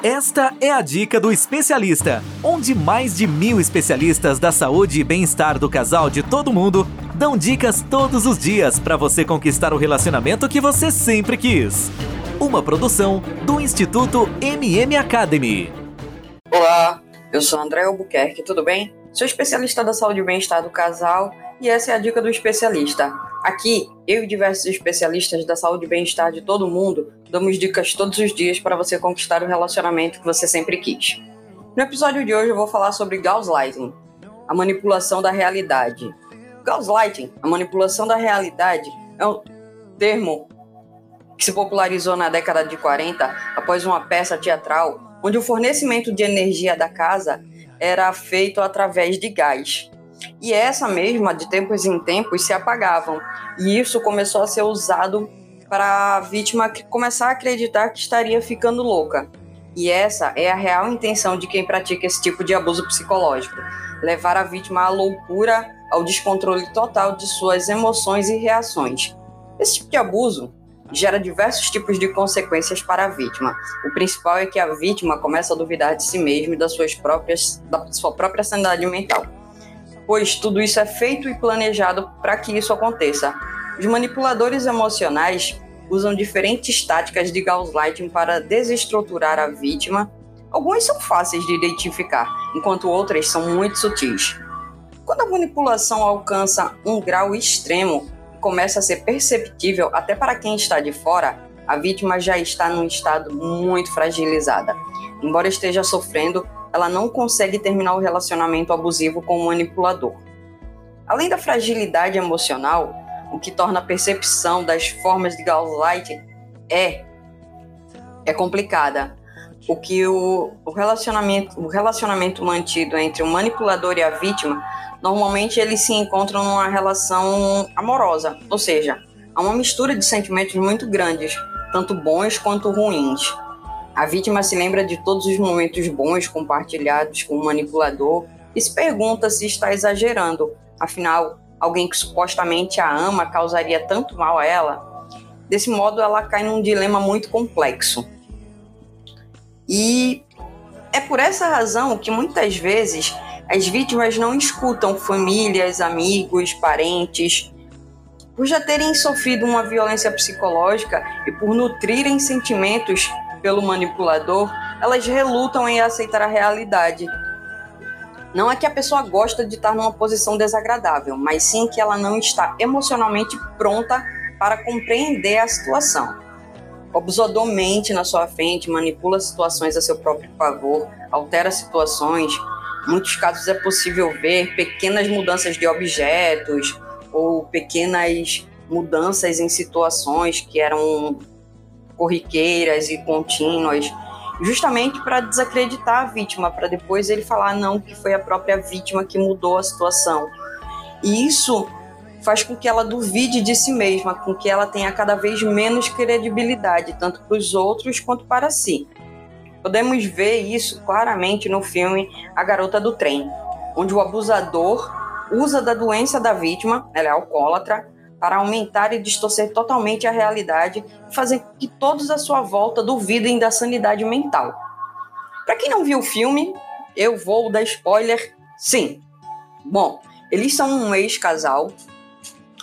Esta é a dica do especialista, onde mais de mil especialistas da saúde e bem-estar do casal de todo mundo dão dicas todos os dias para você conquistar o relacionamento que você sempre quis. Uma produção do Instituto MM Academy. Olá, eu sou André Albuquerque, tudo bem? Sou especialista da saúde e bem-estar do casal e essa é a dica do especialista. Aqui, eu e diversos especialistas da saúde e bem-estar de todo mundo damos dicas todos os dias para você conquistar o relacionamento que você sempre quis. No episódio de hoje eu vou falar sobre gaslighting, a manipulação da realidade. Gaslighting, a manipulação da realidade, é um termo que se popularizou na década de 40 após uma peça teatral onde o fornecimento de energia da casa era feito através de gás. E essa mesma, de tempos em tempos, se apagavam. E isso começou a ser usado para a vítima começar a acreditar que estaria ficando louca. E essa é a real intenção de quem pratica esse tipo de abuso psicológico: levar a vítima à loucura, ao descontrole total de suas emoções e reações. Esse tipo de abuso gera diversos tipos de consequências para a vítima. O principal é que a vítima começa a duvidar de si mesma e das suas próprias, da sua própria sanidade mental pois tudo isso é feito e planejado para que isso aconteça. Os manipuladores emocionais usam diferentes táticas de gaslighting para desestruturar a vítima. Algumas são fáceis de identificar, enquanto outras são muito sutis. Quando a manipulação alcança um grau extremo e começa a ser perceptível até para quem está de fora, a vítima já está num estado muito fragilizada. Embora esteja sofrendo, ela não consegue terminar o relacionamento abusivo com o manipulador. Além da fragilidade emocional, o que torna a percepção das formas de gaslighting é é complicada. O que o, o relacionamento o relacionamento mantido entre o manipulador e a vítima, normalmente eles se encontram numa relação amorosa, ou seja, há uma mistura de sentimentos muito grandes, tanto bons quanto ruins. A vítima se lembra de todos os momentos bons compartilhados com o manipulador e se pergunta se está exagerando. Afinal, alguém que supostamente a ama causaria tanto mal a ela? Desse modo, ela cai num dilema muito complexo. E é por essa razão que muitas vezes as vítimas não escutam famílias, amigos, parentes, por já terem sofrido uma violência psicológica e por nutrirem sentimentos pelo manipulador, elas relutam em aceitar a realidade. Não é que a pessoa gosta de estar numa posição desagradável, mas sim que ela não está emocionalmente pronta para compreender a situação. O abusador mente na sua frente, manipula situações a seu próprio favor, altera situações. Em muitos casos é possível ver pequenas mudanças de objetos ou pequenas mudanças em situações que eram corriqueiras e contínuas, justamente para desacreditar a vítima, para depois ele falar não que foi a própria vítima que mudou a situação. E isso faz com que ela duvide de si mesma, com que ela tenha cada vez menos credibilidade, tanto para os outros quanto para si. Podemos ver isso claramente no filme A Garota do Trem, onde o abusador usa da doença da vítima, ela é alcoólatra, para aumentar e distorcer totalmente a realidade e fazer que todos à sua volta duvidem da sanidade mental. Para quem não viu o filme, eu vou dar spoiler, sim. Bom, eles são um ex-casal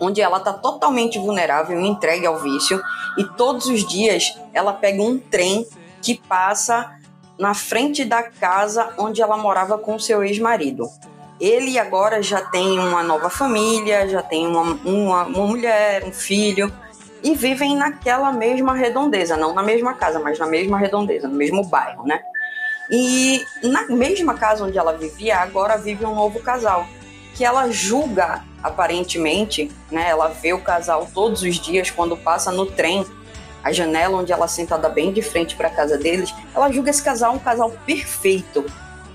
onde ela está totalmente vulnerável e entregue ao vício e todos os dias ela pega um trem que passa na frente da casa onde ela morava com seu ex-marido. Ele agora já tem uma nova família, já tem uma, uma, uma mulher, um filho, e vivem naquela mesma redondeza, não na mesma casa, mas na mesma redondeza, no mesmo bairro, né? E na mesma casa onde ela vivia, agora vive um novo casal, que ela julga aparentemente, né? Ela vê o casal todos os dias quando passa no trem, a janela onde ela sentada bem de frente para a casa deles, ela julga esse casal um casal perfeito,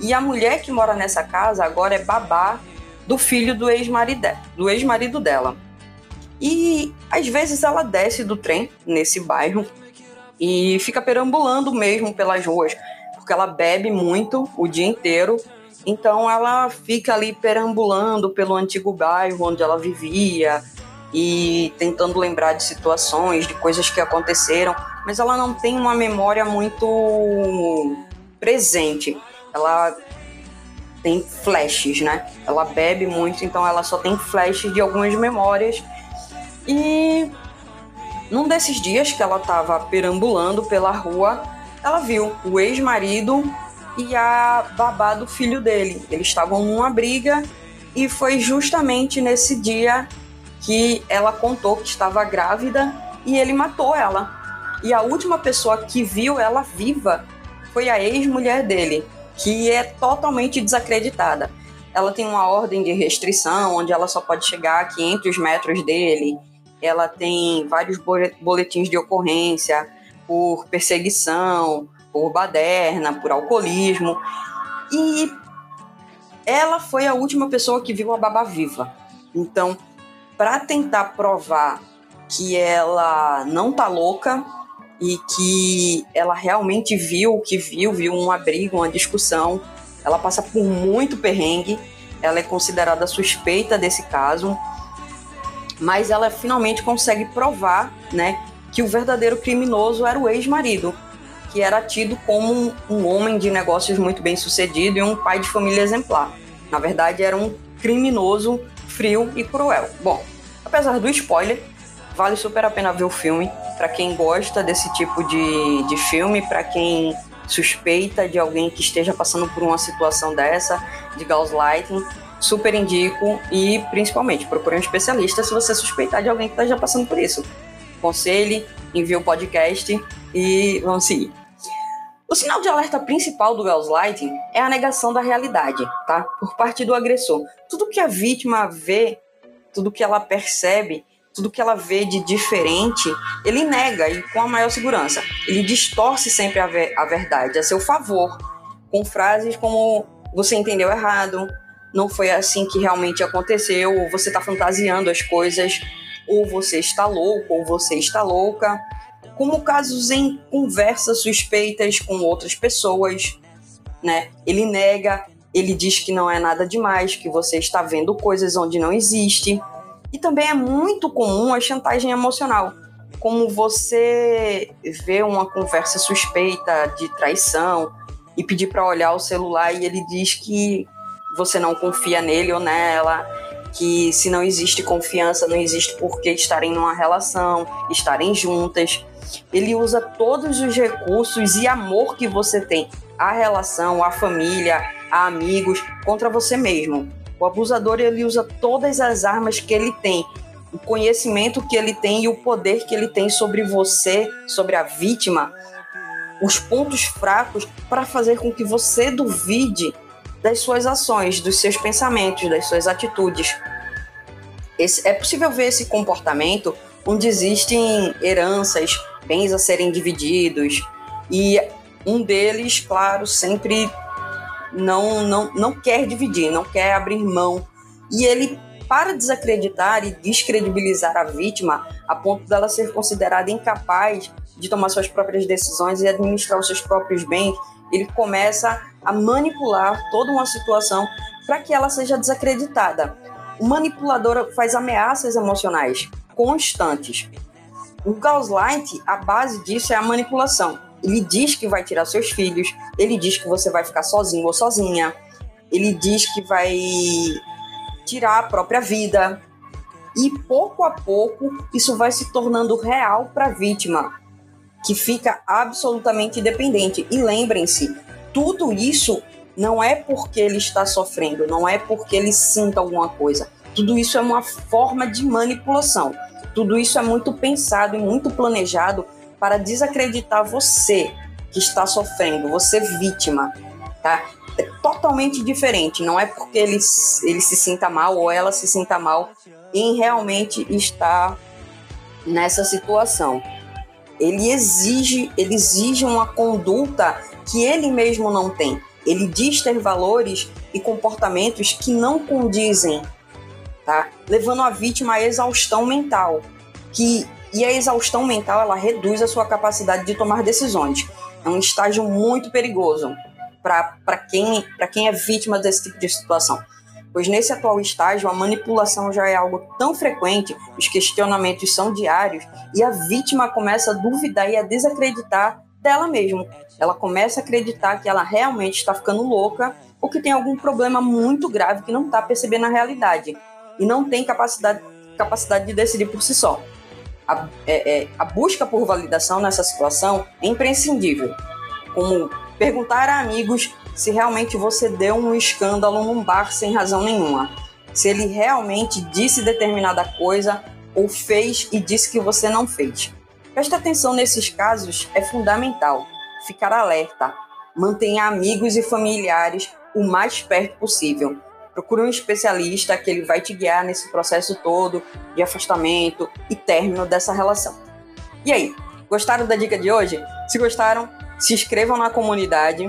e a mulher que mora nessa casa agora é babá do filho do ex-marido do ex-marido dela. E às vezes ela desce do trem nesse bairro e fica perambulando mesmo pelas ruas, porque ela bebe muito o dia inteiro. Então ela fica ali perambulando pelo antigo bairro onde ela vivia e tentando lembrar de situações, de coisas que aconteceram, mas ela não tem uma memória muito presente. Ela tem flashes, né? Ela bebe muito, então ela só tem flashes de algumas memórias. E num desses dias que ela estava perambulando pela rua, ela viu o ex-marido e a babá do filho dele. Eles estavam numa briga e foi justamente nesse dia que ela contou que estava grávida e ele matou ela. E a última pessoa que viu ela viva foi a ex-mulher dele, que é totalmente desacreditada. Ela tem uma ordem de restrição, onde ela só pode chegar a 500 metros dele. Ela tem vários boletins de ocorrência por perseguição, por baderna, por alcoolismo. E ela foi a última pessoa que viu a babá viva. Então, para tentar provar que ela não tá louca, e que ela realmente viu o que viu, viu uma briga, uma discussão. Ela passa por muito perrengue, ela é considerada suspeita desse caso, mas ela finalmente consegue provar, né, que o verdadeiro criminoso era o ex-marido, que era tido como um, um homem de negócios muito bem sucedido e um pai de família exemplar. Na verdade, era um criminoso frio e cruel. Bom, apesar do spoiler, vale super a pena ver o filme para quem gosta desse tipo de, de filme, para quem suspeita de alguém que esteja passando por uma situação dessa, de gaslighting, super indico e principalmente procure um especialista se você suspeitar de alguém que esteja passando por isso. Conselhe, envie o podcast e vamos seguir. O sinal de alerta principal do gaslighting é a negação da realidade, tá? Por parte do agressor. Tudo que a vítima vê, tudo que ela percebe tudo que ela vê de diferente, ele nega e com a maior segurança. Ele distorce sempre a, ver, a verdade a seu favor, com frases como você entendeu errado, não foi assim que realmente aconteceu, ou você está fantasiando as coisas, ou você está louco, ou você está louca. Como casos em conversas suspeitas com outras pessoas, né? Ele nega, ele diz que não é nada demais, que você está vendo coisas onde não existe. E também é muito comum a chantagem emocional, como você vê uma conversa suspeita de traição e pedir para olhar o celular e ele diz que você não confia nele ou nela, que se não existe confiança, não existe por que estarem numa relação, estarem juntas. Ele usa todos os recursos e amor que você tem à relação, à família, a amigos, contra você mesmo. O abusador ele usa todas as armas que ele tem, o conhecimento que ele tem e o poder que ele tem sobre você, sobre a vítima, os pontos fracos para fazer com que você duvide das suas ações, dos seus pensamentos, das suas atitudes. Esse, é possível ver esse comportamento onde existem heranças, bens a serem divididos, e um deles, claro, sempre não, não, não quer dividir, não quer abrir mão. E ele, para desacreditar e descredibilizar a vítima, a ponto dela ser considerada incapaz de tomar suas próprias decisões e administrar os seus próprios bens, ele começa a manipular toda uma situação para que ela seja desacreditada. O manipulador faz ameaças emocionais constantes. O gaslight, a base disso é a manipulação. Ele diz que vai tirar seus filhos, ele diz que você vai ficar sozinho ou sozinha, ele diz que vai tirar a própria vida. E pouco a pouco isso vai se tornando real para a vítima, que fica absolutamente dependente. E lembrem-se, tudo isso não é porque ele está sofrendo, não é porque ele sinta alguma coisa. Tudo isso é uma forma de manipulação. Tudo isso é muito pensado e muito planejado para desacreditar você que está sofrendo, você vítima, tá? É totalmente diferente. Não é porque ele, ele se sinta mal ou ela se sinta mal em realmente estar nessa situação. Ele exige, ele exige uma conduta que ele mesmo não tem. Ele diz ter valores e comportamentos que não condizem, tá? Levando a vítima à exaustão mental, que e a exaustão mental ela reduz a sua capacidade de tomar decisões. É um estágio muito perigoso para quem, quem é vítima desse tipo de situação. Pois nesse atual estágio, a manipulação já é algo tão frequente, os questionamentos são diários, e a vítima começa a duvidar e a desacreditar dela mesmo. Ela começa a acreditar que ela realmente está ficando louca ou que tem algum problema muito grave que não está percebendo a realidade e não tem capacidade, capacidade de decidir por si só. A, é, é, a busca por validação nessa situação é imprescindível, como perguntar a amigos se realmente você deu um escândalo num bar sem razão nenhuma, se ele realmente disse determinada coisa ou fez e disse que você não fez. Preste atenção nesses casos, é fundamental ficar alerta, mantenha amigos e familiares o mais perto possível. Procure um especialista que ele vai te guiar nesse processo todo de afastamento e término dessa relação. E aí, gostaram da dica de hoje? Se gostaram, se inscrevam na comunidade.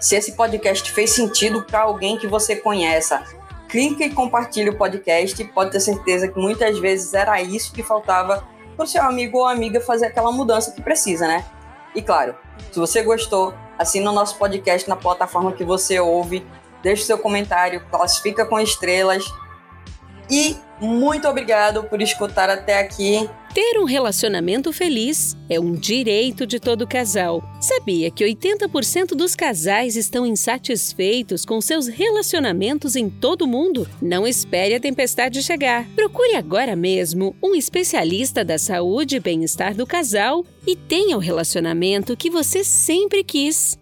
Se esse podcast fez sentido para alguém que você conheça, clique e compartilhe o podcast. Pode ter certeza que muitas vezes era isso que faltava para o seu amigo ou amiga fazer aquela mudança que precisa, né? E claro, se você gostou, assina o nosso podcast na plataforma que você ouve, deixe seu comentário, classifica com estrelas. E muito obrigado por escutar até aqui. Ter um relacionamento feliz é um direito de todo casal. Sabia que 80% dos casais estão insatisfeitos com seus relacionamentos em todo o mundo? Não espere a tempestade chegar. Procure agora mesmo um especialista da saúde e bem-estar do casal e tenha o relacionamento que você sempre quis.